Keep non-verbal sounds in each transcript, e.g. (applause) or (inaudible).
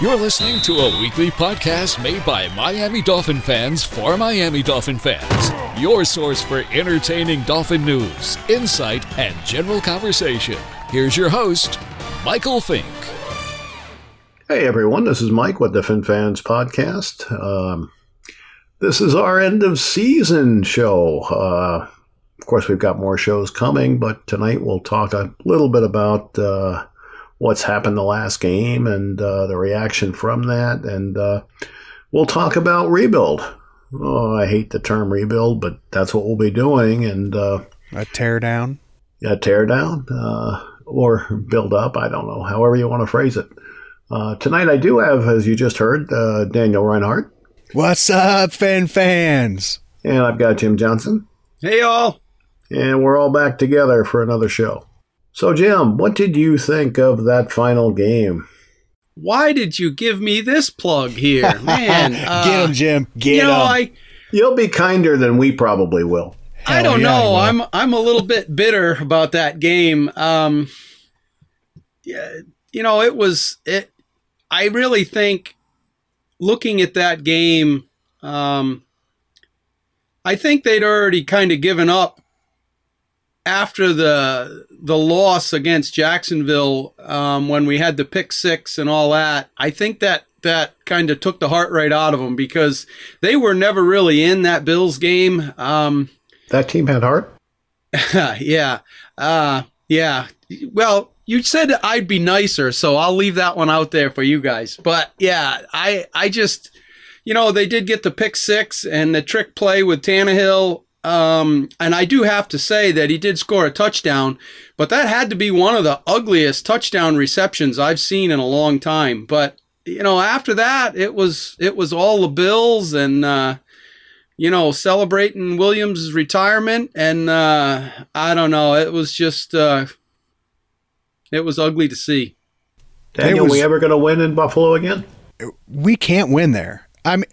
You're listening to a weekly podcast made by Miami Dolphin fans for Miami Dolphin fans. Your source for entertaining Dolphin news, insight, and general conversation. Here's your host, Michael Fink. Hey everyone, this is Mike with the Fin Fans Podcast. Um, this is our end of season show. Uh, of course, we've got more shows coming, but tonight we'll talk a little bit about uh, what's happened the last game and uh, the reaction from that, and uh, we'll talk about rebuild. Oh, I hate the term rebuild, but that's what we'll be doing, and a tear down. Yeah, tear down uh, or build up. I don't know, however you want to phrase it. Uh, tonight, I do have, as you just heard, uh, Daniel Reinhardt. What's up, Fin fans? And I've got Jim Johnson. Hey, y'all. And we're all back together for another show. So, Jim, what did you think of that final game? Why did you give me this plug here, (laughs) man? Uh, Get him, Jim. Get you know, him. I You'll be kinder than we probably will. I don't yeah, know. I I'm I'm a little bit bitter about that game. Um, yeah, you know, it was it. I really think looking at that game, um, I think they'd already kind of given up after the the loss against Jacksonville um, when we had the pick six and all that. I think that that kind of took the heart right out of them because they were never really in that Bills game. Um, That team had heart? (laughs) yeah. Uh, yeah. Well, you said I'd be nicer, so I'll leave that one out there for you guys. But yeah, I I just you know, they did get the pick six and the trick play with Tannehill. Um, and I do have to say that he did score a touchdown, but that had to be one of the ugliest touchdown receptions I've seen in a long time. But you know, after that, it was it was all the Bills and uh, you know celebrating Williams' retirement, and uh, I don't know, it was just uh, it was ugly to see. Daniel, was- we ever going to win in Buffalo again? we can't win there. I mean,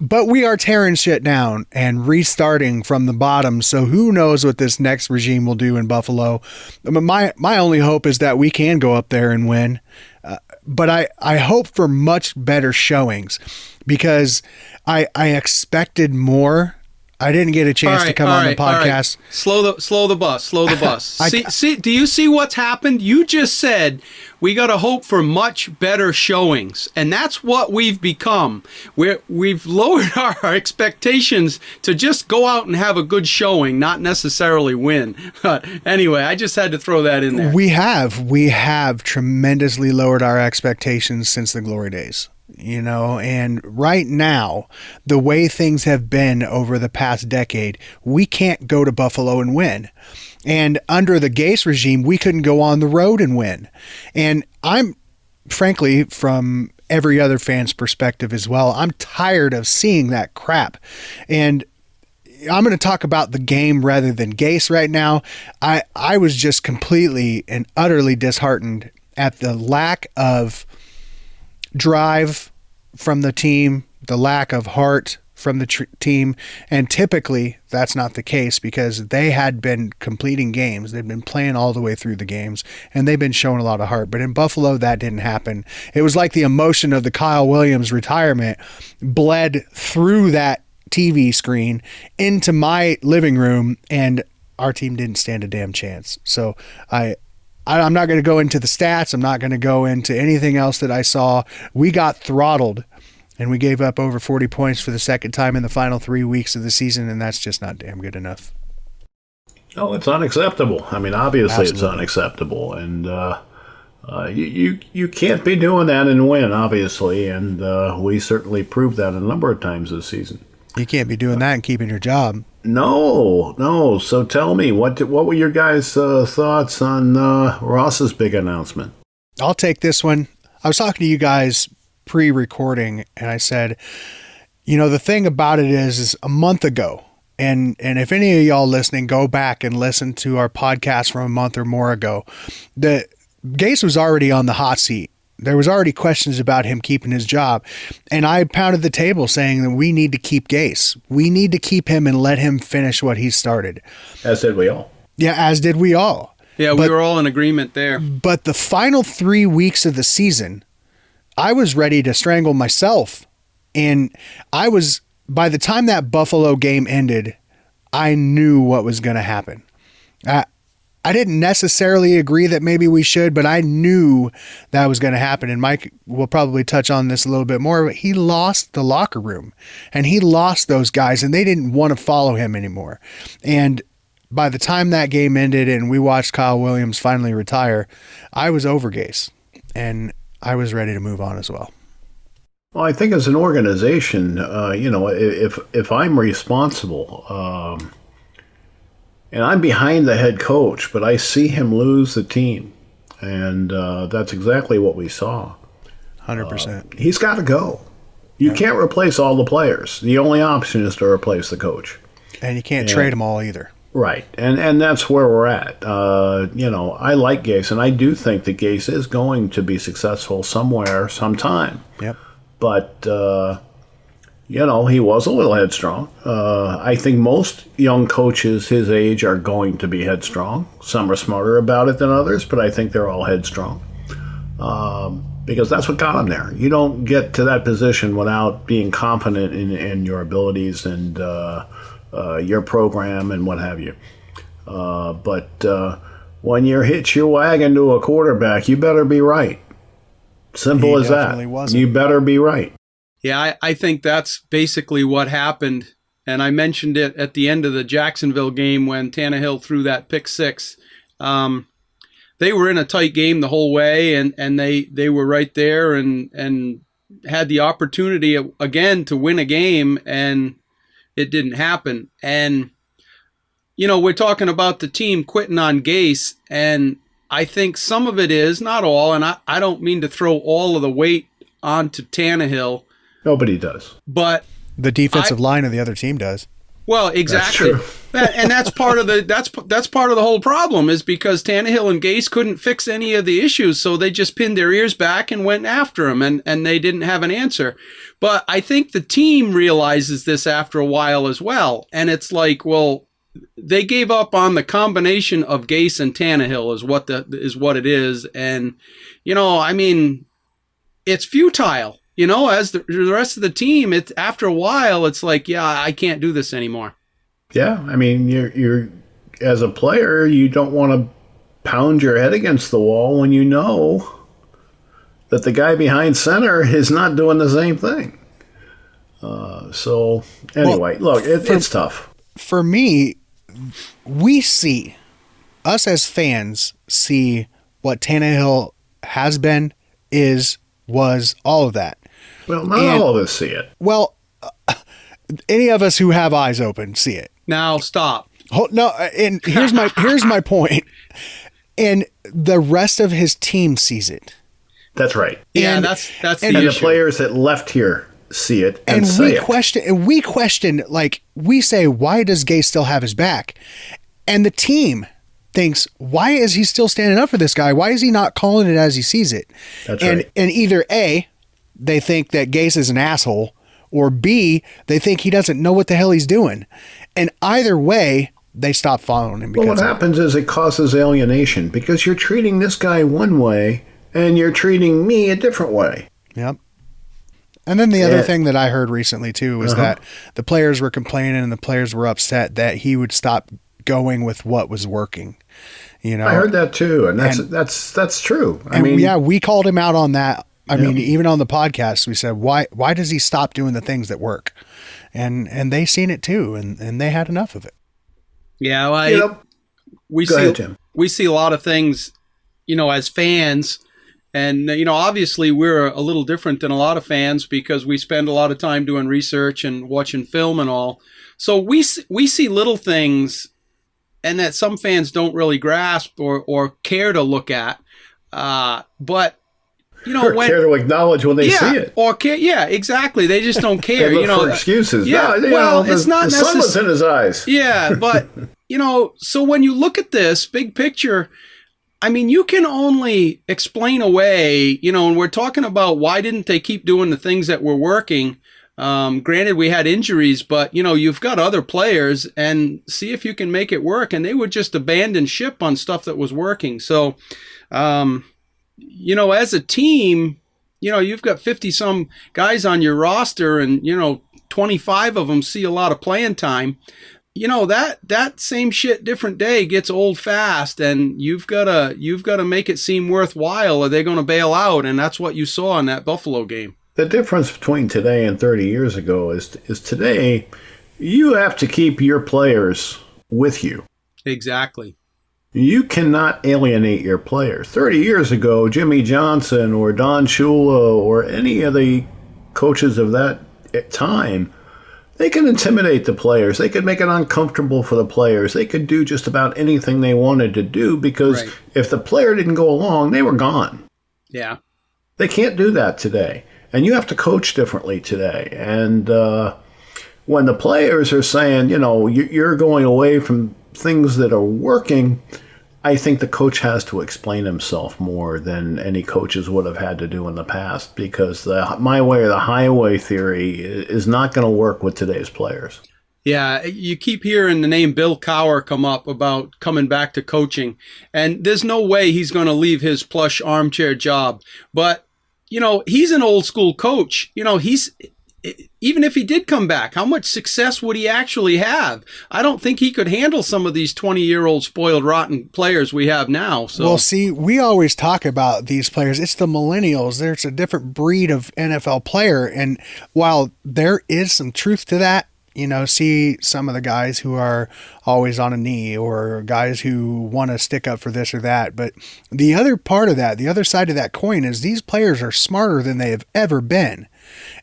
but we are tearing shit down and restarting from the bottom. So who knows what this next regime will do in Buffalo? My my only hope is that we can go up there and win. Uh, but I I hope for much better showings because I I expected more. I didn't get a chance to come on right, the all right. podcast. Slow the slow the bus. Slow the (laughs) bus. I- see, see, do you see what's happened? You just said we got to hope for much better showings, and that's what we've become. We're we've lowered (laughs) our expectations to just go out and have a good showing, not necessarily win. (laughs) But anyway, I just had to throw that in there. We have we have tremendously lowered our expectations since the glory days. You know, and right now, the way things have been over the past decade, we can't go to Buffalo and win. And under the Gase regime, we couldn't go on the road and win. And I'm frankly from every other fan's perspective as well, I'm tired of seeing that crap. And I'm going to talk about the game rather than Gase right now. I I was just completely and utterly disheartened at the lack of drive from the team, the lack of heart from the tr- team, and typically that's not the case because they had been completing games. They'd been playing all the way through the games and they've been showing a lot of heart. But in Buffalo, that didn't happen. It was like the emotion of the Kyle Williams retirement bled through that TV screen into my living room, and our team didn't stand a damn chance. So I. I- I'm not going to go into the stats. I'm not going to go into anything else that I saw. We got throttled and we gave up over 40 points for the second time in the final three weeks of the season, and that's just not damn good enough. Oh, it's unacceptable. I mean, obviously, it's unacceptable, and uh, uh, you, you you can't be doing that and win, obviously, and uh, we certainly proved that a number of times this season. You can't be doing that and keeping your job. No, no. So tell me, what did, what were your guys' uh, thoughts on uh, Ross's big announcement? I'll take this one. I was talking to you guys pre-recording, and I said, you know, the thing about it is, is a month ago, and and if any of y'all listening, go back and listen to our podcast from a month or more ago. The Gase was already on the hot seat. There was already questions about him keeping his job, and I pounded the table saying that we need to keep Gase. We need to keep him and let him finish what he started. As did we all. Yeah, as did we all. Yeah, we were all in agreement there. But the final three weeks of the season, I was ready to strangle myself. And I was, by the time that Buffalo game ended, I knew what was going to happen. I, I didn't necessarily agree that maybe we should, but I knew that was going to happen. And Mike will probably touch on this a little bit more. But he lost the locker room and he lost those guys, and they didn't want to follow him anymore. And by the time that game ended and we watched Kyle Williams finally retire, I was over Gase and I was ready to move on as well. Well, I think as an organization, uh, you know, if if I'm responsible, um, and I'm behind the head coach, but I see him lose the team, and uh, that's exactly what we saw. Hundred uh, percent. He's got to go. You yeah. can't replace all the players. The only option is to replace the coach, and you can't and, trade them all either. Right, and and that's where we're at. Uh, you know, I like Gase, and I do think that Gase is going to be successful somewhere, sometime. Yep. But uh, you know, he was a little headstrong. Uh, I think most young coaches his age are going to be headstrong. Some are smarter about it than others, but I think they're all headstrong. Um, because that's what got him there. You don't get to that position without being confident in, in your abilities and uh, uh, your program and what have you. Uh, but uh, when you hitch your wagon to a quarterback, you better be right. Simple he as that. Wasn't. You better be right. Yeah, I, I think that's basically what happened. And I mentioned it at the end of the Jacksonville game when Tannehill threw that pick six. Um, they were in a tight game the whole way, and, and they, they were right there and and had the opportunity again to win a game, and it didn't happen. And you know, we're talking about the team quitting on Gase, and I think some of it is not all, and I, I don't mean to throw all of the weight onto Tannehill. Nobody does, but the defensive I, line of the other team does. Well, exactly, (laughs) that, and that's part of the that's that's part of the whole problem is because Tannehill and Gase couldn't fix any of the issues, so they just pinned their ears back and went after him, and and they didn't have an answer. But I think the team realizes this after a while as well, and it's like, well, they gave up on the combination of Gase and Tannehill is what the is what it is, and you know, I mean, it's futile you know, as the, the rest of the team, it's after a while, it's like, yeah, I can't do this anymore. Yeah, I mean, you're you're as a player, you don't want to pound your head against the wall when you know that the guy behind center is not doing the same thing. Uh, so anyway, well, look, it, for, it's tough. For me, we see us as fans see what Tannehill has been, is, was, all of that. Well, not and, all of us see it. Well, uh, any of us who have eyes open see it. Now stop. Hold, no, uh, and here's my here's my point. And the rest of his team sees it. That's right. Yeah, and, that's that's and, the, and the players that left here see it and, and we it. question and we question like we say why does Gay still have his back, and the team thinks why is he still standing up for this guy? Why is he not calling it as he sees it? That's and right. and either a they think that Gase is an asshole, or B, they think he doesn't know what the hell he's doing. And either way, they stop following him. Well, what happens is it causes alienation because you're treating this guy one way and you're treating me a different way. Yep. And then the other yeah. thing that I heard recently too was uh-huh. that the players were complaining and the players were upset that he would stop going with what was working. You know, I heard that too, and that's and, that's that's true. I mean, yeah, we called him out on that I yep. mean, even on the podcast, we said, why why does he stop doing the things that work? And and they seen it too, and and they had enough of it. Yeah, well, I, yep. we Go see ahead, we see a lot of things, you know, as fans. And you know, obviously, we're a little different than a lot of fans because we spend a lot of time doing research and watching film and all. So we we see little things, and that some fans don't really grasp or or care to look at. Uh, but you know, or when, care to acknowledge when they yeah, see it, or care, yeah, exactly. They just don't (laughs) care. you know, excuses. Yeah, no, well, know, it's the, not the sun was in his eyes. Yeah, (laughs) but you know, so when you look at this big picture, I mean, you can only explain away. You know, and we're talking about why didn't they keep doing the things that were working. Um, granted, we had injuries, but you know, you've got other players, and see if you can make it work. And they would just abandon ship on stuff that was working. So, um, you know, as a team, you know, you've got 50 some guys on your roster and, you know, 25 of them see a lot of playing time. You know, that that same shit different day gets old fast and you've got to you've got to make it seem worthwhile or they're going to bail out and that's what you saw in that Buffalo game. The difference between today and 30 years ago is is today you have to keep your players with you. Exactly. You cannot alienate your players. 30 years ago, Jimmy Johnson or Don Shula or any of the coaches of that time, they could intimidate the players. They could make it uncomfortable for the players. They could do just about anything they wanted to do because Right. if the player didn't go along, they were gone. Yeah. They can't do that today. And you have to coach differently today. And uh, when the players are saying, you know, you- you're going away from things that are working, I think the coach has to explain himself more than any coaches would have had to do in the past because the my way or the highway theory is not going to work with today's players. Yeah, you keep hearing the name Bill Cowher come up about coming back to coaching, and there's no way he's going to leave his plush armchair job. But, you know, he's an old school coach. You know, he's even if he did come back, how much success would he actually have? I don't think he could handle some of these 20 year old spoiled rotten players we have now. So, Well, see, we always talk about these players. It's the millennials. There's a different breed of NFL player. And while there is some truth to that, you know, see some of the guys who are always on a knee or guys who want to stick up for this or that. But the other part of that, the other side of that coin is these players are smarter than they have ever been.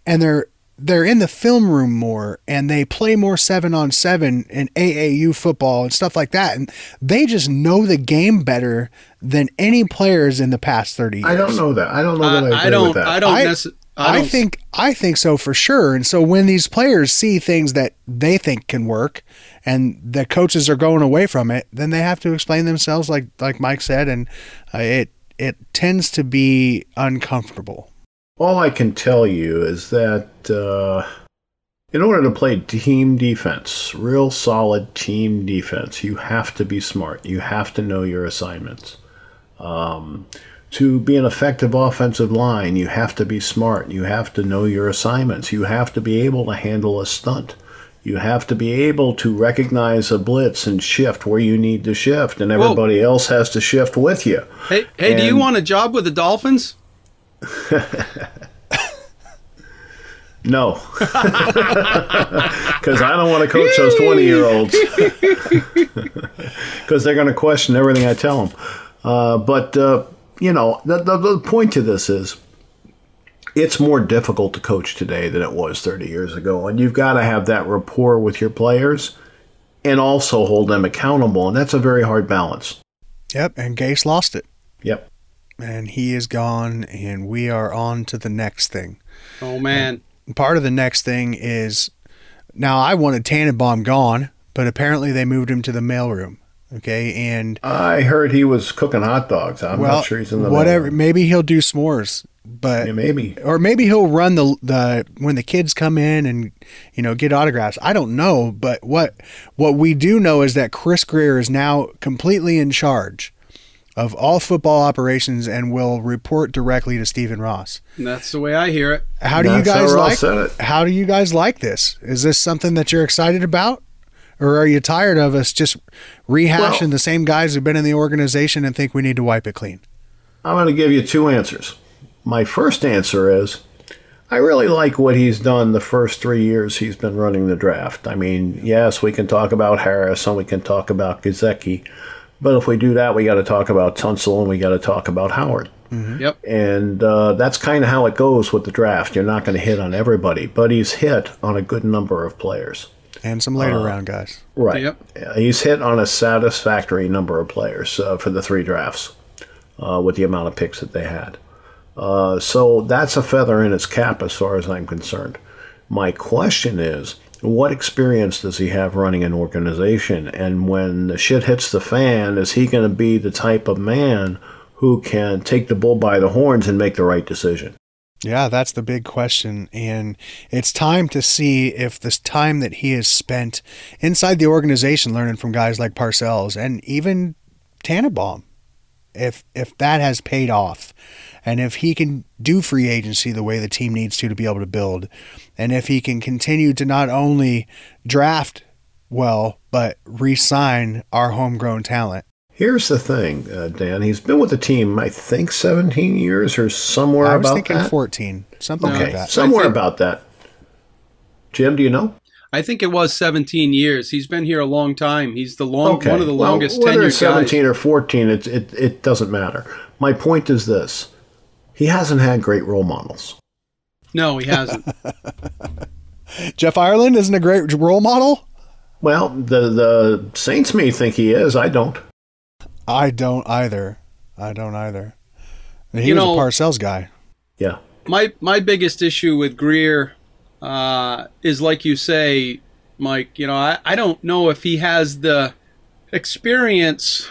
And they're they're in the film room more and they play more seven on seven in AAU football and stuff like that. And they just know the game better than any players in the past 30 years. I don't know that. I don't know that I I, agree I don't, with that. I don't, I- necess- I, I don't think I think so for sure. And so when these players see things that they think can work and the coaches are going away from it, then they have to explain themselves like like Mike said and uh, it it tends to be uncomfortable. All I can tell you is that uh, in order to play team defense, real solid team defense, you have to be smart. You have to know your assignments. Um, to be an effective offensive line, you have to be smart. You have to know your assignments. You have to be able to handle a stunt. You have to be able to recognize a blitz and shift where you need to shift, and everybody else has to shift with you. Hey, hey, do you want a job with the Dolphins? (laughs) No. (laughs) Because I don't want to coach those 20 year olds. Because (laughs) they're going to question everything I tell them. Uh, but, uh, you know, the, the, the point to this is it's more difficult to coach today than it was 30 years ago. And you've got to have that rapport with your players and also hold them accountable. And that's a very hard balance. Yep, and Gase lost it. Yep. And he is gone and we are on to the next thing. Oh man, part of the next thing is now I wanted Tannenbaum gone, but apparently they moved him to the mailroom. Okay, and I heard he was cooking hot dogs. I'm well, not sure he's in the whatever. mail. Maybe he'll do s'mores, but Yeah, maybe. or maybe he'll run the the when the kids come in and you know get autographs. I don't know, but what what we do know is that Chris Grier is now completely in charge of all football operations and will report directly to Stephen Ross. that's the way I hear it. How do you That's how guys Ross like? it. How do you guys like this? Is this something that you're excited about, or are you tired of us just rehashing Well- the same guys who've been in the organization and think we need to wipe it clean? I'm going to give you two answers. My first answer is I really like what he's done the first three years he's been running the draft. I mean, yes, we can talk about Harris and we can talk about Gazecki, but if we do that, we got to talk about Tunsil and we got to talk about Howard. Yep. And uh, that's kind of how it goes with the draft. You're not going to hit on everybody, but he's hit on a good number of players. And some later round guys. Right. Yep. Uh, He's hit on a satisfactory number of players uh, for the three drafts uh, with the amount of picks that they had. Uh, so that's a feather in his cap as far as I'm concerned. My question is, what experience does he have running an organization? And when the shit hits the fan, is he going to be the type of man who can take the bull by the horns and make the right decision? Yeah, that's the big question. And it's time to see if this time that he has spent inside the organization learning from guys like Parcells and even Tannenbaum, if if that has paid off. And if he can do free agency the way the team needs to to be able to build, and if he can continue to not only draft well, but re sign our homegrown talent. Here's the thing, uh, Dan. He's been with the team, I think, 17 years or somewhere I was thinking that. 14, something okay, like that. somewhere think- about that. Jim, do you know? I think it was 17 years. He's been here a long time. He's the long Okay. one of the Well, longest whether tenured it's 17 guys. or 14, it, it, it doesn't matter. My point is this he hasn't had great role models. No, he hasn't. (laughs) Jeff Ireland isn't a great role model. Well, the, the Saints may think he is. I don't. I don't either. I don't either. He You was know- a Parcells guy. Yeah. my my biggest issue with Grier uh, is like you say, Mike. You know, I, I don't know if he has the experience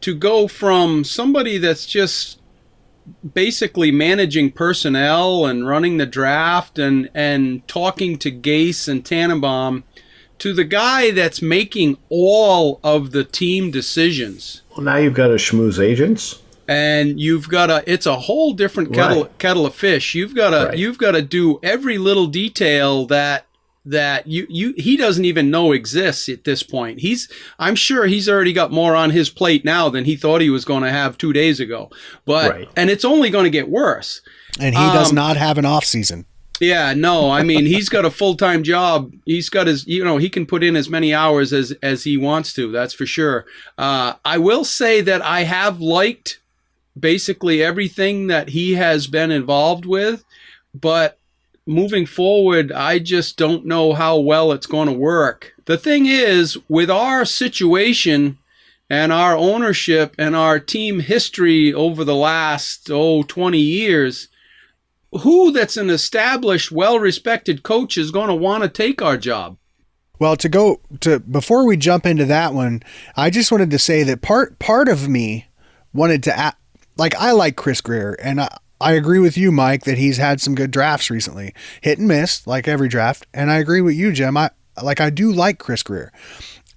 to go from somebody that's just basically managing personnel and running the draft and and talking to Gase and Tannenbaum to the guy that's making all of the team decisions Well, now you've got to schmooze agents. and you've got a. it's a whole different kettle Right. kettle of fish you've got to Right. you've got to do every little detail that that you you he doesn't even know exists at this point he's i'm sure he's already got more on his plate now than he thought he was going to have 2 days ago but Right. and it's only going to get worse And he does Um, not have an off season. yeah, no, I mean he's got a full time job. He's got his, you know, he can put in as many hours as as he wants to. That's for sure. Uh, I will say that I have liked basically everything that he has been involved with, but moving forward, I just don't know how well it's going to work. The thing is, with our situation and our ownership and our team history over the last oh 20 years who that's an established, well-respected coach is going to want to take our job. Well, to go to before we jump into that one, I just wanted to say that part part of me wanted to act, like I like Chris Grier and I, I agree with you, Mike, that he's had some good drafts recently, hit and miss like every draft, and I agree with you, Jim. I like I do like Chris Grier,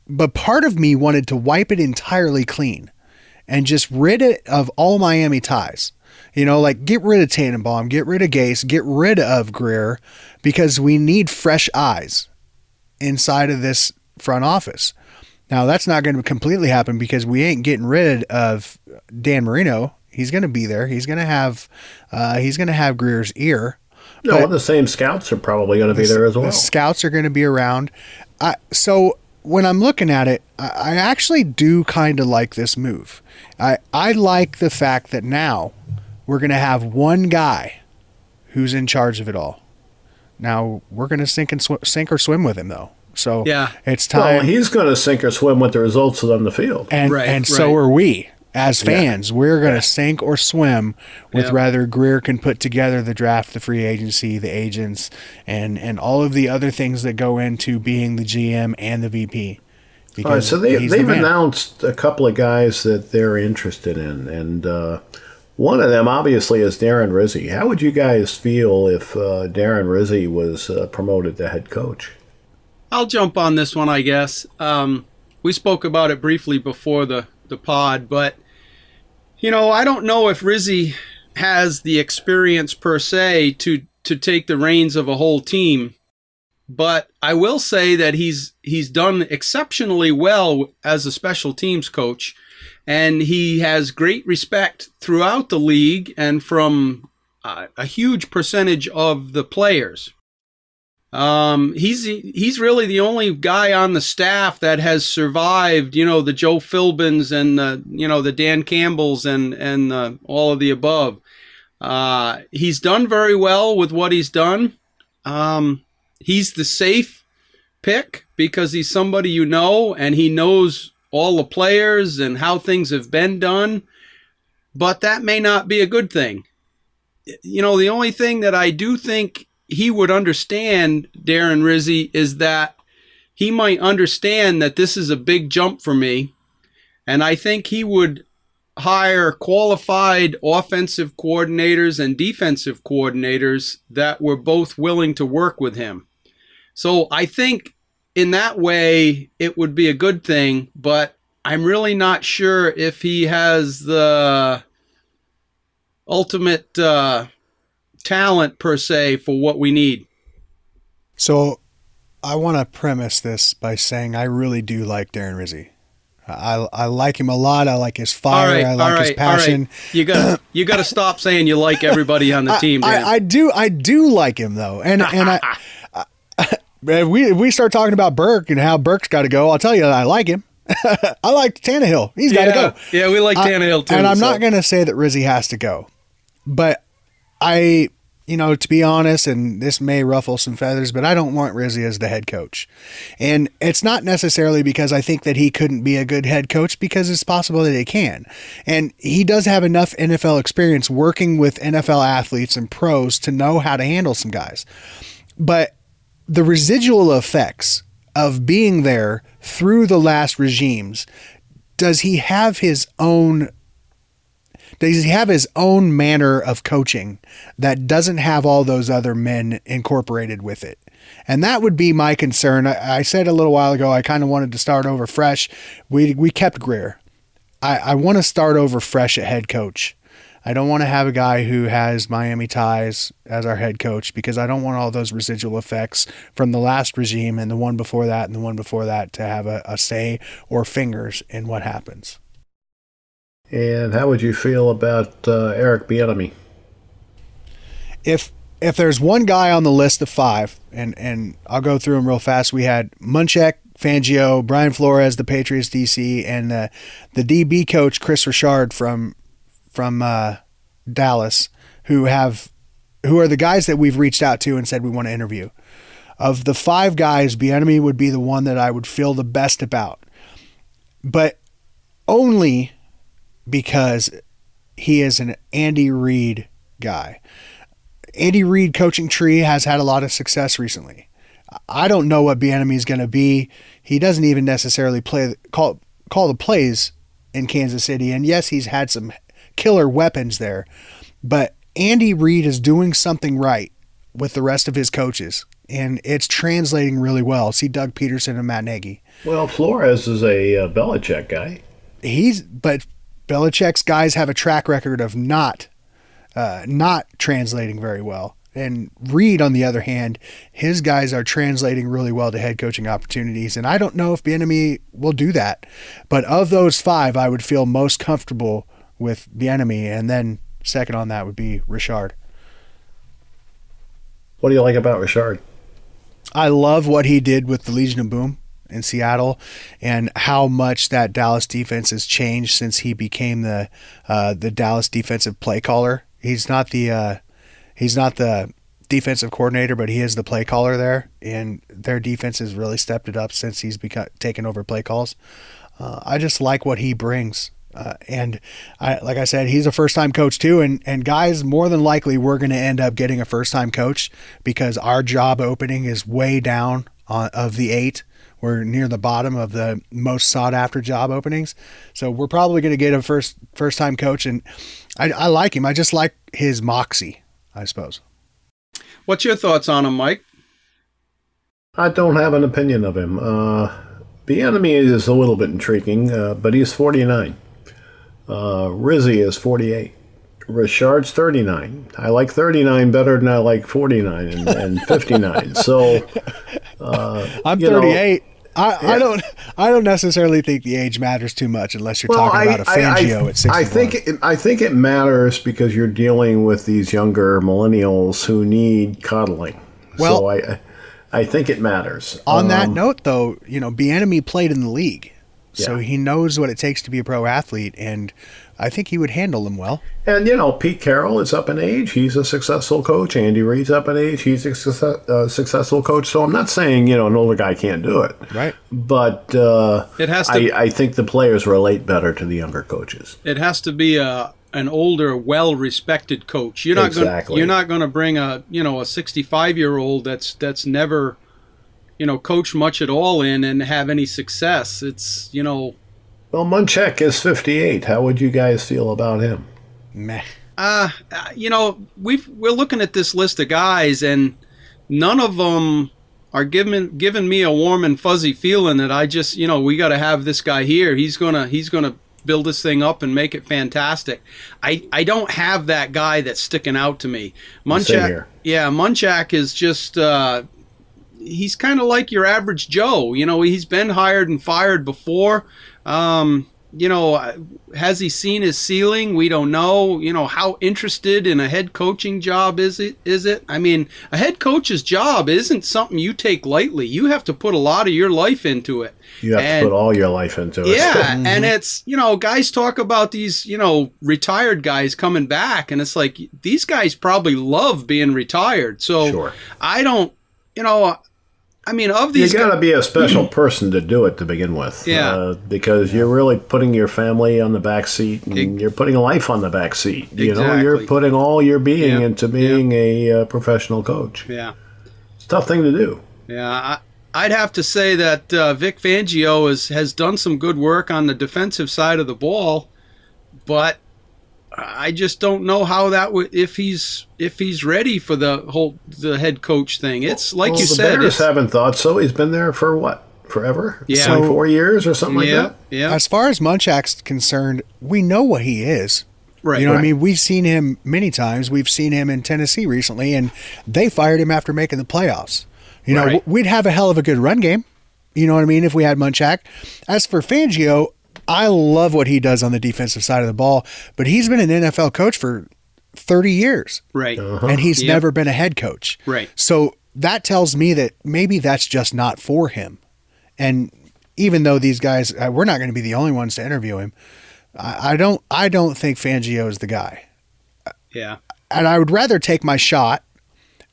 but part of me wanted to wipe it entirely clean and just rid it of all Miami ties. You know, like get rid of Tannenbaum, get rid of Gase, get rid of Grier, because we need fresh eyes inside of this front office. Now that's not going to completely happen because we ain't getting rid of Dan Marino. He's going to be there. He's going to have uh, he's going to have Grier's ear. No, But- the same scouts are probably going to be there as well. The scouts are going to be around. I, so when I'm looking at it, I, I actually do kind of like this move. I I like the fact that now we're going to have one guy who's in charge of it all. Now we're going to sink and sw- sink or swim with him though. So Yeah. it's time. Well, he's going to sink or swim with the results on the field. and Right, and so are we as fans. We're going to sink or swim with Yeah. whether Grier can put together the draft, the free agency, the agents, and and all of the other things that go into being the GM and the VP. All right, so they, they've man. announced a couple of guys that they're interested in, and uh, one of them obviously is Darren Rizzi. How would you guys feel if uh, Darren Rizzi was uh, promoted to head coach? I'll jump on this one, I guess. Um, we spoke about it briefly before the, the pod, but you know, I don't know if Rizzi has the experience per se to to take the reins of a whole team. But I will say that he's he's done exceptionally well as a special teams coach, and he has great respect throughout the league and from uh, a huge percentage of the players. Um, he's he's really the only guy on the staff that has survived. You know, the Joe Philbins and the you know the Dan Campbells and and uh, all of the above. Uh, he's done very well with what he's done. Um, he's the safe pick because he's somebody you know and he knows all the players and how things have been done. But that may not be a good thing. You know, the only thing that I do think he would understand, Darren Rizzi, is that he might understand that this is a big jump for me. And I think he would hire qualified offensive coordinators and defensive coordinators that were both willing to work with him. So I think in that way it would be a good thing, but I'm really not sure if he has the ultimate uh, talent per se for what we need. So I want to premise this by saying I really do like Darren Rizzi. I, I like him a lot. I like his fire. Right, I like right, his passion. right. You got you got to stop saying you like everybody on the team. Dan. I, I do I do like him though, and and I, (laughs) I we we start talking about Burke and how Burke's got to go, I'll tell you I like him. (laughs) I like Tannehill. He's got to yeah, go. yeah, we like I- Tannehill too. and I'm so- not going to say that Rizzi has to go, but I, you know, to be honest, and this may ruffle some feathers, but I don't want Rizzi as the head coach. And it's not necessarily because I think that he couldn't be a good head coach, because it's possible that he can. And he does have enough NFL experience working with NFL athletes and pros to know how to handle some guys. But the residual effects of being there through the last regimes, does he have his own does he have his own manner of coaching that doesn't have all those other men incorporated with it? And that would be my concern. I, I said a little while ago I kind of wanted to start over fresh. We we kept Grier. I, I want to start over fresh at head coach. I don't want to have a guy who has Miami ties as our head coach because I don't want all those residual effects from the last regime and the one before that and the one before that to have a, a say or fingers in what happens. And how would you feel about uh, Eric Bieniemy? if if there's one guy on the list of five, and and I'll go through them real fast. We had Munchak, Fangio, Brian Flores, the Patriots DC, and the the DB coach Kris Richard from from uh, Dallas, who have who are the guys that we've reached out to and said we want to interview. Of the five guys, Bieniemy would be the one that I would feel the best about, but only because he is an Andy Reid guy. Andy Reid coaching tree has had a lot of success recently. I don't know what Bieniemy is going to be. He doesn't even necessarily play call call the plays in Kansas City, and yes, he's had some killer weapons there, but Andy Reid is doing something right with the rest of his coaches, and it's translating really well. See Doug Pederson and Matt Nagy. Well, Flores is a uh, Belichick guy. He's but Belichick's guys have a track record of not uh, not translating very well. And Reid, on the other hand, his guys are translating really well to head coaching opportunities. And I don't know if Bieniemy will do that. But of those five, I would feel most comfortable with Bieniemy. And then second on that would be Richard. What do you like about Richard? I love what he did with the Legion of Boom in Seattle and how much that Dallas defense has changed since he became the uh, the Dallas defensive play caller. He's not the uh, he's not the defensive coordinator, but he is the play caller there, and their defense has really stepped it up since he's become taken over play calls. Uh, I just like what he brings. Uh, and I, like I said, he's a first-time coach too. And and guys, more than likely, we're going to end up getting a first-time coach because our job opening is way down on, of the eight. We're near the bottom of the most sought-after job openings, so we're probably going to get a first first-time coach. And I, I like him. I just like his moxie, I suppose. What's your thoughts on him, Mike? I don't have an opinion of him. Uh, enemy is a little bit intriguing, uh, but he's 49. Uh, Rizzi is 48. Richard's 39. I like 39 better than I like 49 and, and 59. So (laughs) I'm You know, 38. I, I don't I don't necessarily think the age matters too much unless you're talking about a Fangio at 61. I think it, I think it matters because you're dealing with these younger millennials who need coddling. Well- so I I think it matters. On that Um, note, though, you know, Bieniemy played in the league, so Yeah. he knows what it takes to be a pro athlete, and I think he would handle them well. And you know, Pete Carroll is up in age. He's a successful coach. Andy Reid's up in age. He's a success, uh, successful coach. So I'm not saying you know an older guy can't do it, Right. but uh, It has to- I, I think the players relate better to the younger coaches. It has to be a an older, well-respected coach. You're not Exactly. going. You're not going to bring a you know a 65 year old that's that's never you know coached much at all in and have any success. It's you know Well, Munchak is 58. How would you guys feel about him? Meh. uh, you know we've we're looking at this list of guys and none of them are giving giving me a warm and fuzzy feeling that I just you know we got to have this guy here. He's gonna he's gonna build this thing up and make it fantastic. I, I don't have that guy that's sticking out to me. Munchak, here. yeah, Munchak is just uh, he's kind of like your average Joe. You know, he's been hired and fired before. Um, you know, has he seen his ceiling? We don't know. You know, how interested in a head coaching job is it? Is it? I mean, a head coach's job isn't something you take lightly. You have to put a lot of your life into it. You have And- to put all your life into it. Yeah, (laughs) and it's you know, guys talk about these you know retired guys coming back, and it's like these guys probably love being retired. So Sure. I don't, you know, I mean, of these, You got to be a special (clears throat) person to do it to begin with. Yeah. Uh, because you're really putting your family on the back seat and Ex- you're putting life on the back seat. You know, you're putting all your being Yeah. into being a uh, professional coach. yeah, It's a tough thing to do. yeah. I, I'd have to say that uh, Vic Fangio has has done some good work on the defensive side of the ball, but I just don't know how that would if he's if he's ready for the whole the head coach thing. It's like well, you the said, Bears it's, haven't thought so. He's been there for what? Forever? Yeah. Like four years or something like that? yeah, As far as Munchak's concerned, we know what he is. right. You know what I mean? We've seen him many times. We've seen him in Tennessee recently, and they fired him after making the playoffs. You know, Right. we'd have a hell of a good run game. You know what I mean? If we had Munchak. As for Fangio, I love what he does on the defensive side of the ball, but he's been an NFL coach for 30 years, right. and he's Yep. never been a head coach. Right. So that tells me that maybe that's just not for him. And even though these guys, uh, we're not going to be the only ones to interview him. I, I don't. I don't think Fangio is the guy Yeah. and I would rather take my shot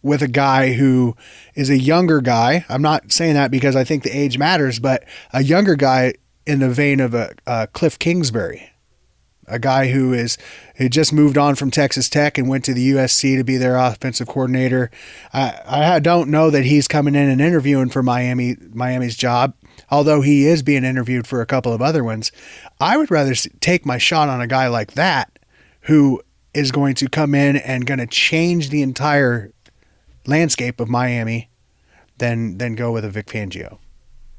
with a guy who is a younger guy. I'm not saying that because I think the age matters, but a younger guy in the vein of a, a Cliff Kingsbury, a guy who is who just moved on from Texas Tech and went to the USC to be their offensive coordinator. I, I don't know that he's coming in and interviewing for Miami Miami's job, although he is being interviewed for a couple of other ones. I would rather take my shot on a guy like that who is going to come in and going to change the entire landscape of Miami than than go with a Vic Fangio.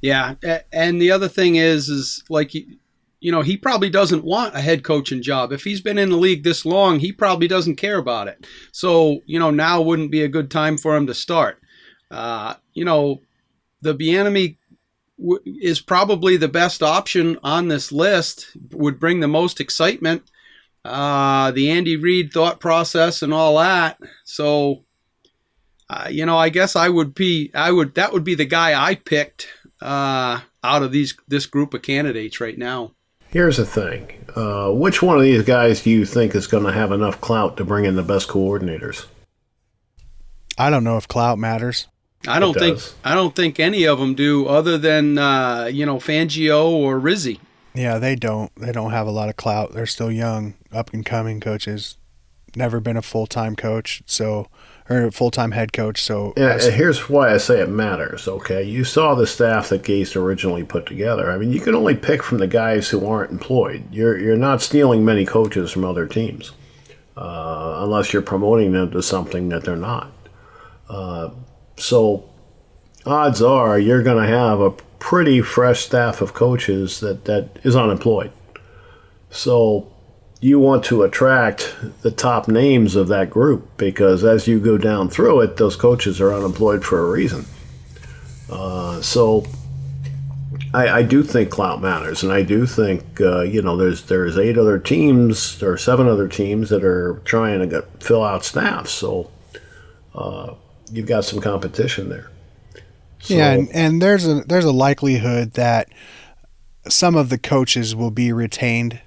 Yeah, and the other thing is, is like you, know, he probably doesn't want a head coaching job. If he's been in the league this long, he probably doesn't care about it. So you know, now wouldn't be a good time for him to start. Uh, you know, the Bieniemy w- is probably the best option on this list. Would bring the most excitement. Uh, the Andy Reid thought process and all that. So. Uh, you know, I guess I would be, I would, that would be the guy I picked uh, out of these this group of candidates right now. Here's the thing. Uh, which one of these guys do you think is going to have enough clout to bring in the best coordinators? I don't know if clout matters. I don't think. I don't think any of them do, other than uh, you know Fangio or Rizzi. Yeah, they don't. They don't have a lot of clout. They're still young, up and coming coaches. Never been a full time coach, so or a full time head coach. So Yeah, as- here's why I say it matters. Okay, you saw the staff that Gase originally put together. I mean, you can only pick from the guys who aren't employed. You're you're not stealing many coaches from other teams, uh, unless you're promoting them to something that they're not. Uh, so, odds are you're going to have a pretty fresh staff of coaches that that is unemployed. So you want to attract the top names of that group because as you go down through it, those coaches are unemployed for a reason. Uh, so I, I do think clout matters, and I do think uh, you know there's there's eight other teams or seven other teams that are trying to get, fill out staffs. So uh, you've got some competition there. So, yeah, and, and there's a there's a likelihood that some of the coaches will be retained.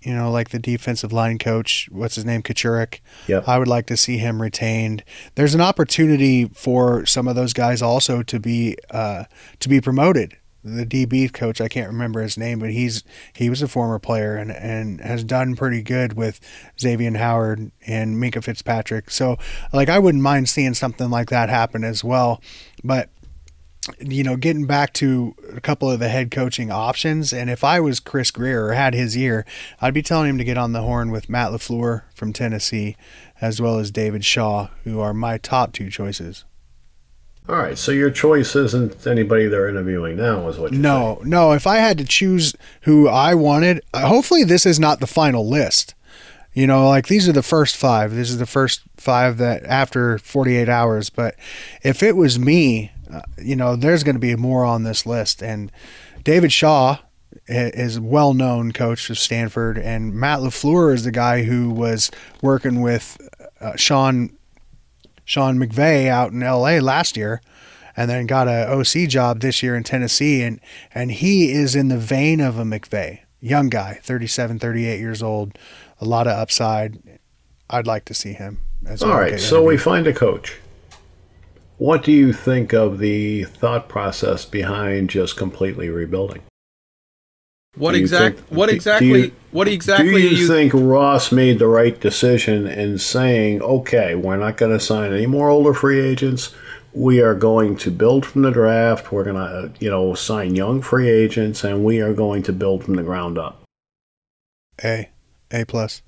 You know, like the defensive line coach, what's his name, Kocurek. Yep. I would like to see him retained. There's an opportunity for some of those guys also to be uh, to be promoted. The DB coach, I can't remember his name, but he's he was a former player and, and has done pretty good with Xavier Howard and Minkah Fitzpatrick. So, like, I wouldn't mind seeing something like that happen as well. But you know, getting back to a couple of the head coaching options, and if I was Chris Grier or had his ear, I'd be telling him to get on the horn with Matt LaFleur from Tennessee, as well as David Shaw, who are my top two choices. All right, so your choice isn't anybody they're interviewing now, is what you're No, no. If I had to choose who I wanted, uh, hopefully this is not the final list. You know, like these are the first five. This is the first five that after 48 hours. But if it was me, uh, you know, there's going to be more on this list. And David Shaw is a well-known coach of Stanford, and Matt LaFleur is the guy who was working with uh, Sean Sean McVay out in L.A. last year, and then got a OC job this year in Tennessee, and and he is in the vein of a McVay, young guy, 37, 38 years old, a lot of upside. I'd like to see him. As All right, so we find a coach. What do you think of the thought process behind just completely rebuilding? What Do you exact? think- what do- do exactly? you- what exactly? do you, you think Ross made the right decision in saying, okay, we're not going to sign any more older free agents? We are going to build from the draft. We're going to, you know, sign young free agents, and we are going to build from the ground up. A, A plus.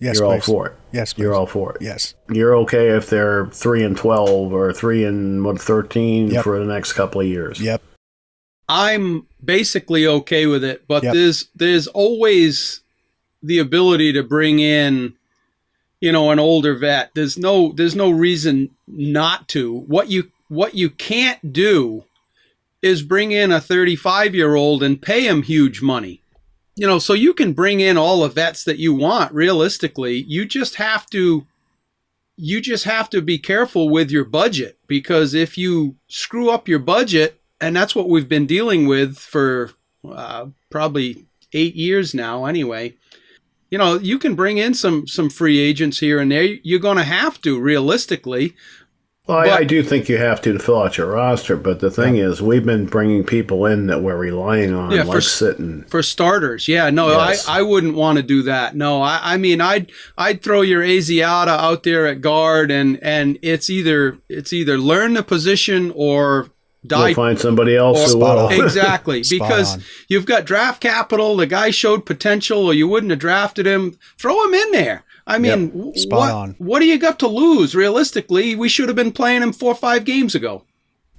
Yes, You're all please. for it. Yes, please. You're all for it. Yes. You're okay if they're three and twelve or three and what thirteen Yep. for the next couple of years. Yep. I'm basically okay with it, but Yep. there's there's always the ability to bring in, you know, an older vet. There's no there's no reason not to. What you what you can't do is bring in a 35 year old and pay him huge money. You know, so you can bring in all the vets that you want. Realistically, you just have to you just have to be careful with your budget because if you screw up your budget and that's what we've been dealing with for uh, probably eight years now anyway you know you can bring in some some free agents here and there you're going to have to realistically Well, I, But- I do think you have to to fill out your roster, but the thing is, we've been bringing people in that we're relying on, Yeah, for like s- sitting. for starters yeah no Yes. I, I wouldn't want to do that no I, I mean I'd I'd throw your Asiata out there at guard and and it's either it's either learn the position or die We'll find somebody else who will. exactly (laughs) because on. you've got draft capital the guy showed potential or you wouldn't have drafted him throw him in there i mean w- Spot what, on. what do you got to lose realistically we should have been playing him four or five games ago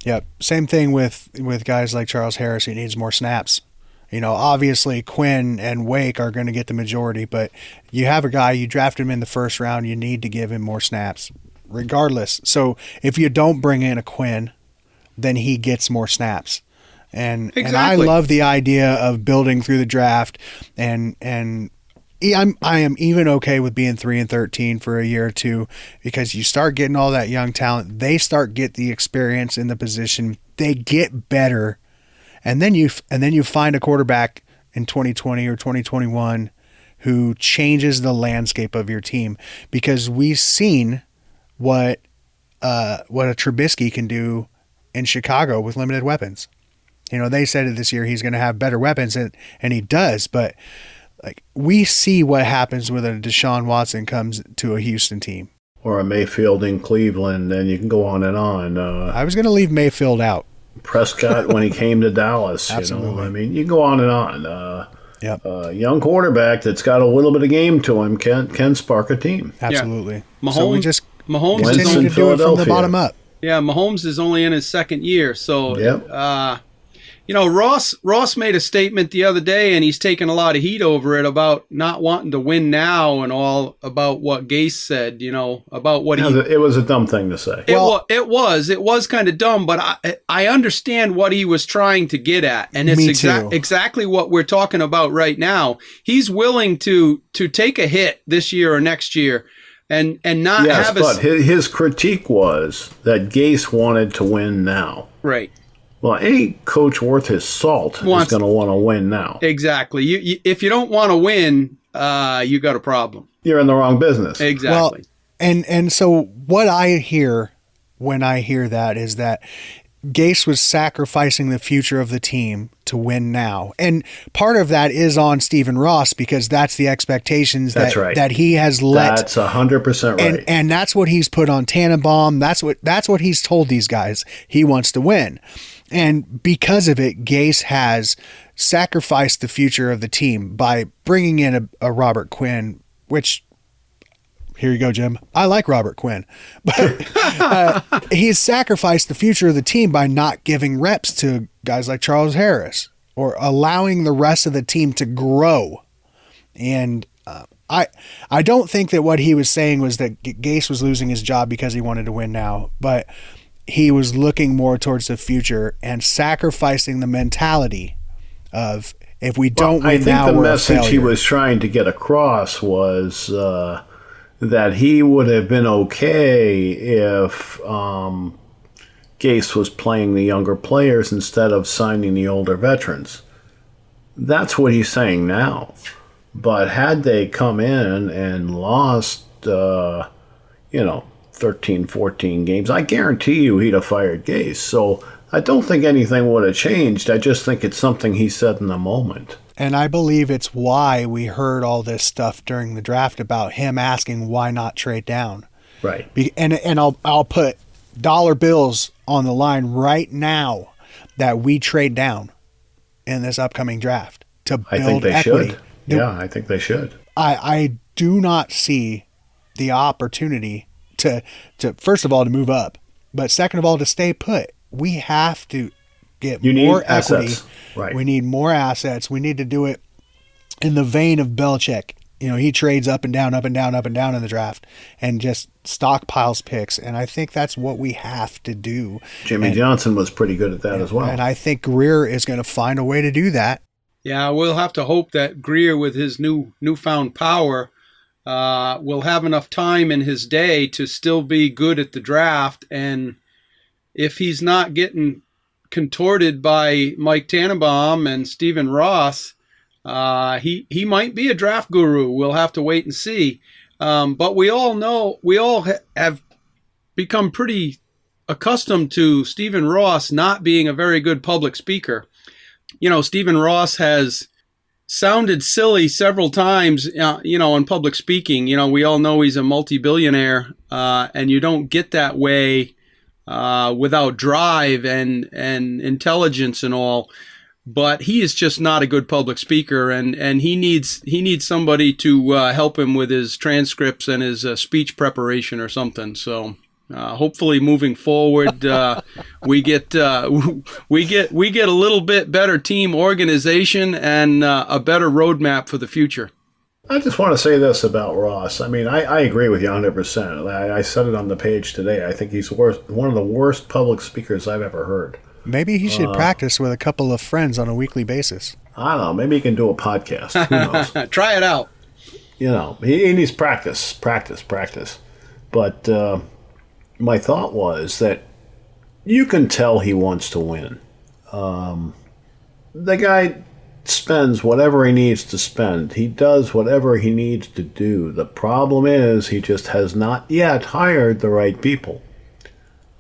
Yep. Same thing with with guys like Charles Harris. He needs more snaps. You know, obviously Quinn and Wake are going to get the majority, but you have a guy you draft him in the first round. You need to give him more snaps, regardless. So if you don't bring in a Quinn, then he gets more snaps. And and I love the idea of building through the draft and and I'm I am even okay with being three and thirteen for a year or two because you start getting all that young talent. They start get the experience in the position. They get better, and then you and then you find a quarterback in 2020 or 2021 who changes the landscape of your team because we've seen what uh, what a Trubisky can do in Chicago with limited weapons. You know, they said it this year he's going to have better weapons, and and he does. But like we see what happens when a Deshaun Watson comes to a Houston team. or a Mayfield in Cleveland, and you can go on and on. Uh, I was going to leave Mayfield out. Prescott when he came to Dallas, (laughs) you know, I mean, you can go on and on. Uh, Yep, a young quarterback that's got a little bit of game to him can can spark a team. absolutely. Mahomes, so we just Mahomes Winston is continue only, to do it from the Philadelphia. bottom up. yeah Mahomes is only in his second year so Yep. uh you know Ross Ross made a statement the other day and he's taking a lot of heat over it about not wanting to win now and all about what Gase said you know about what It he was it was a dumb thing to say. It, Well- wa- it was it was kind of dumb, but I I understand what he was trying to get at, and it's exa- exactly what we're talking about right now. He's willing to to take a hit this year or next year, and and not Yes, have but a his, his critique was that Gase wanted to win now. right Well, any coach worth his salt Wants- is going to want to win now. exactly. You, you if you don't want to win, uh, you got a problem. You're in the wrong business. Exactly. And and so what I hear when I hear that is that Gase was sacrificing the future of the team to win now. And part of that is on Stephen Ross because that's the expectations That's that, right. that he has let That's hundred percent right. and and that's what he's put on Tannenbaum. That's what that's what he's told these guys. He wants to win, and because of it, Gase has sacrificed the future of the team by bringing in a, a Robert Quinn, which here you go, Jim. I like Robert Quinn, (laughs) but uh, he's sacrificed the future of the team by not giving reps to guys like Charles Harris or allowing the rest of the team to grow. And uh, I I don't think that what he was saying was that Gase was losing his job because he wanted to win now, but he was looking more towards the future and sacrificing the mentality of if we don't well, win I think now, the message he was trying to get across was uh, that he would have been okay if um, Gase was playing the younger players instead of signing the older veterans. That's what he's saying now. But had they come in and lost, uh, you know, 13, 14 games, I guarantee you he'd have fired Gase. So I don't think anything would have changed. I just think it's something he said in the moment. And I believe it's why we heard all this stuff during the draft about him asking why not trade down. Right. Be- and and I'll I'll put dollar bills on the line right now that we trade down in this upcoming draft to build I think they equity. should. Yeah, I think they should. I I do not see the opportunity to to first of all to move up, but second of all to stay put. We have to get You need more equity. assets. Right. We need more assets. We need to do it in the vein of Belichick. You know, he trades up and down, up and down, up and down in the draft and just stockpiles picks. And I think that's what we have to do. Jimmy And- Johnson was pretty good at that as well. And I think Grier is going to find a way to do that. Yeah, we'll have to hope that Grier, with his new newfound power, uh, will have enough time in his day to still be good at the draft. And if he's not getting contorted by Mike Tannenbaum and Stephen Ross, uh, he he might be a draft guru. We'll have to wait and see. Um, but we all know we all ha- have become pretty accustomed to Stephen Ross not being a very good public speaker. You know, Stephen Ross has sounded silly several times, uh, you know, in public speaking. You know, we all know he's a multi billionaire, uh, and you don't get that way uh, without drive and, and intelligence and all. But he is just not a good public speaker, and, and he needs he needs somebody to uh, help him with his transcripts and his uh, speech preparation or something. So uh, hopefully, moving forward, uh, (laughs) we get uh, we get we get a little bit better team organization and uh, a better roadmap for the future. I just want to say this about Ross. I mean, I, I agree with you 100%. I, I said it on the page today. I think he's worst, one of the worst public speakers I've ever heard. Maybe he Uh. should practice with a couple of friends on a weekly basis. I don't know. Maybe he can do a podcast. Who knows? (laughs) Try it out. you know, he, he needs practice, practice, practice. But uh, my thought was that you can tell he wants to win. Um, the guy spends whatever he needs to spend. He does whatever he needs to do. The problem is he just has not yet hired the right people.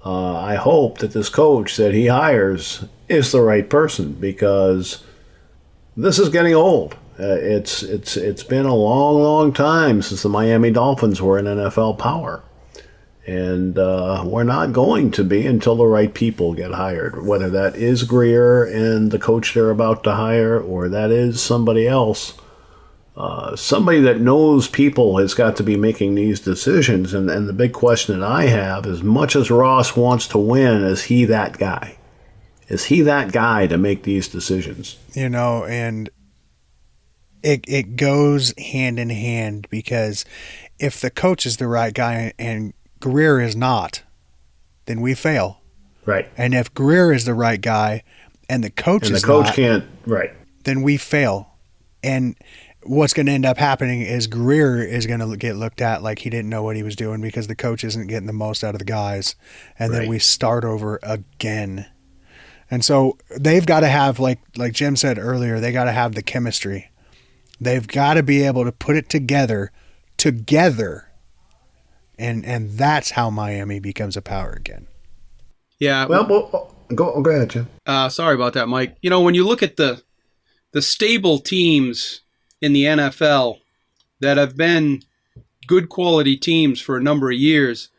Uh, I hope that this coach that he hires is the right person because this is getting old. Uh, it's it's it's been a long, long time since the Miami Dolphins were in NFL power, and uh, we're not going to be until the right people get hired. Whether that is Grier and the coach they're about to hire, or that is somebody else. Uh, somebody that knows people has got to be making these decisions. And, and the big question that I have, is much as Ross wants to win, is he that guy? Is he that guy to make these decisions? you know, and it it goes hand in hand because if the coach is the right guy and Grier is not, then we fail. Right. And if Grier is the right guy and the coach And the is coach not, can't. Right. then we fail. And what's going to end up happening is Grier is going to get looked at like he didn't know what he was doing because the coach isn't getting the most out of the guys. And Right. then we start over again. And so they've got to have like like Jim said earlier, they got to have the chemistry. They've got to be able to put it together together. And and that's how Miami becomes a power again. Yeah. Well, well go go ahead, Jim. Uh, sorry about that, Mike. You know, when you look at the the stable teams in the NFL that have been good quality teams for a number of years,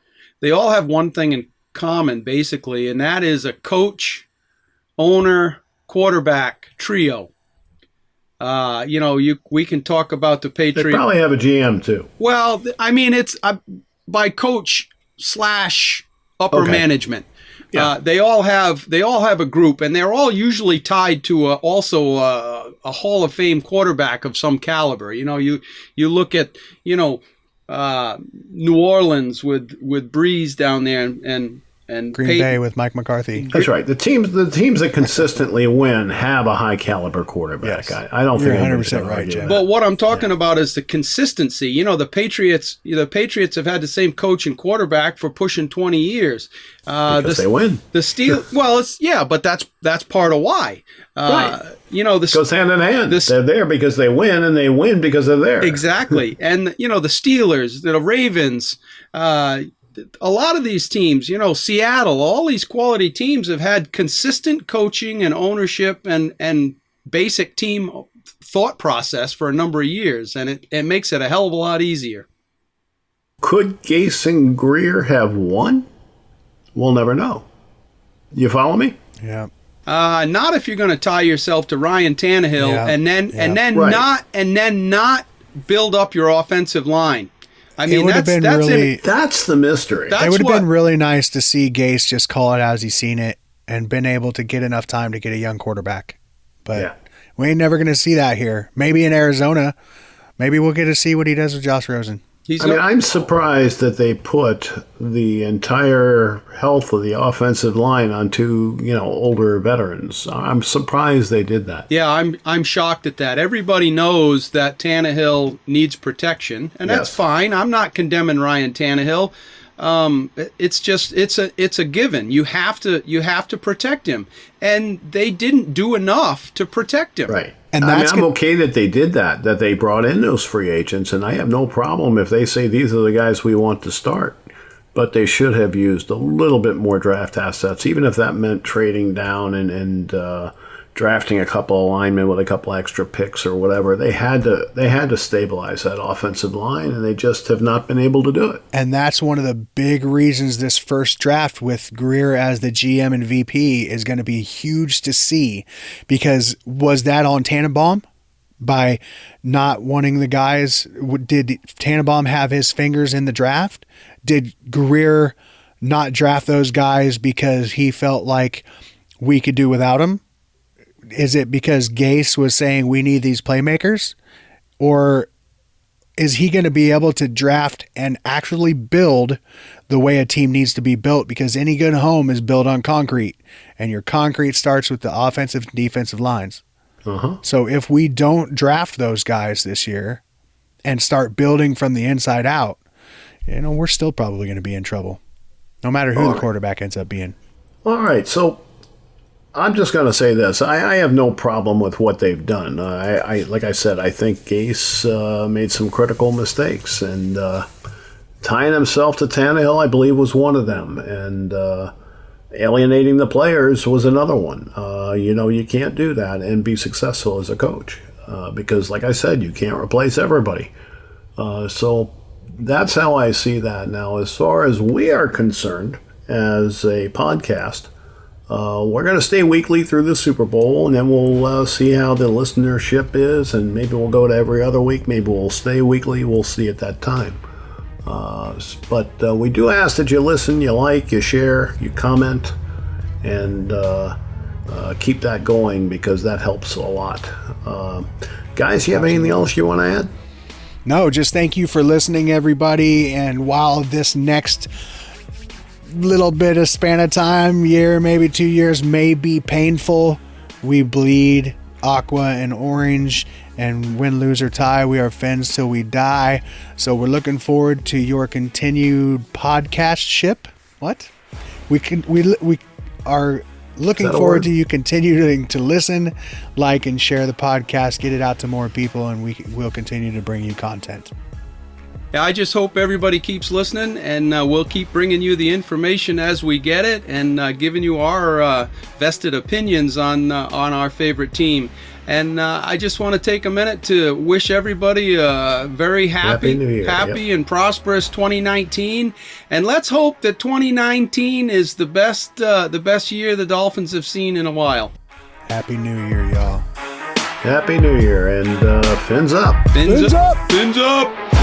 they all have one thing in common, basically, and that is a coach, owner, quarterback trio. Uh, you know, you we can talk about the Patriots. They Patriots. probably have a GM too. Well, I mean, it's uh, by coach slash upper Okay. management. Yeah. Uh, they all have they all have a group, and they're all usually tied to a, also a, a Hall of Fame quarterback of some caliber. You know, you you look at you know uh, New Orleans with with Brees down there, and and, and Green Peyton- Bay with Mike McCarthy. That's right. The teams, the teams that consistently win have a high caliber quarterback. Yes. I, I don't You're think 100% right, Jim. But what I'm talking about is the consistency. You know, the Patriots. The Patriots have had the same coach and quarterback for pushing 20 years. Uh, because the, they win. The steel. well, it's yeah, but that's that's part of why. Uh, You know this goes hand in hand. This- they're there because they win, and they win because they're there. exactly, (laughs) and you know the Steelers, the Ravens. Uh, a lot of these teams, you know, Seattle, all these quality teams have had consistent coaching and ownership and and basic team thought process for a number of years, and it, it makes it a hell of a lot easier. Could Gase and Grier have won? We'll never know. You follow me? Yeah. Uh, not if you're going to tie yourself to Ryan Tannehill Yeah, and then yeah. and then Right. not and then not build up your offensive line. I It mean, would have that's been that's really. in, That's the mystery. That- it would have what- been really nice to see Gase just call it as he's seen it and been able to get enough time to get a young quarterback. But Yeah. we ain't never going to see that here. Maybe in Arizona. Maybe we'll get to see what he does with Josh Rosen. He's I mean, I'm surprised that they put the entire health of the offensive line on two, you know, older veterans. I'm surprised they did that. yeah, I'm I'm shocked at that. Everybody knows that Tannehill needs protection, and that's Yes. fine. I'm not condemning Ryan Tannehill. Um, it's just it's a it's a given. You have to you have to protect him, and they didn't do enough to protect him. Right. And I mean, that's I'm good- okay that they did that, that they brought in those free agents, and I have no problem if they say these are the guys we want to start. But they should have used a little bit more draft assets, even if that meant trading down and, and uh, drafting a couple of linemen with a couple extra picks or whatever. They had to they had to stabilize that offensive line, and they just have not been able to do it. And that's one of the big reasons this first draft with Grier as the GM and VP is going to be huge to see. Because was that on Tannenbaum by not wanting the guys? Did Tannenbaum have his fingers in the draft? Did Grier not draft those guys because he felt like we could do without them? Is it because Gase was saying we need these playmakers? Or is he going to be able to draft and actually build the way a team needs to be built? Because any good home is built on concrete, and your concrete starts with the offensive and defensive lines. Uh-huh. So if we don't draft those guys this year and start building from the inside out, you know, we're still probably going to be in trouble, no matter who All the right. quarterback ends up being. All right, so I'm just going to say this: I, I have no problem with what they've done. I, I like I said, I think Gase uh, made some critical mistakes, and uh, tying himself to Tannehill, I believe, was one of them, and uh, alienating the players was another one. Uh, you know, you can't do that and be successful as a coach uh, because, like I said, you can't replace everybody. Uh, so that's how I see that now. As far as we are concerned, as a podcast, uh, we're going to stay weekly through the Super Bowl, and then we'll uh, see how the listenership is, and maybe we'll go to every other week. Maybe we'll stay weekly. We'll see at that time. Uh, but uh, we do ask that you listen, you like, you share, you comment, and uh, uh, keep that going because that helps a lot. Uh, guys, you have anything else you want to add? No, just thank you for listening, everybody. And while this next little bit of span of time, year, maybe two years, may be painful, we bleed aqua and orange. And win, lose, or tie, we are fins till we die. So we're looking forward to your continued podcast ship. What? We can we we are looking forward to you continuing to listen, like, and share the podcast. Get it out to more people, and we will continue to bring you content. Yeah, I just hope everybody keeps listening, and uh, we'll keep bringing you the information as we get it, and uh, giving you our uh, vested opinions on uh, on our favorite team. And uh, I just want to take a minute to wish everybody a very happy, Happy Year, happy and prosperous 2019. And let's hope that 2019 is the best uh, the best year the Dolphins have seen in a while. Happy New Year, y'all. Happy New Year and uh, fins up. Fins, Fins up. up. Fins up.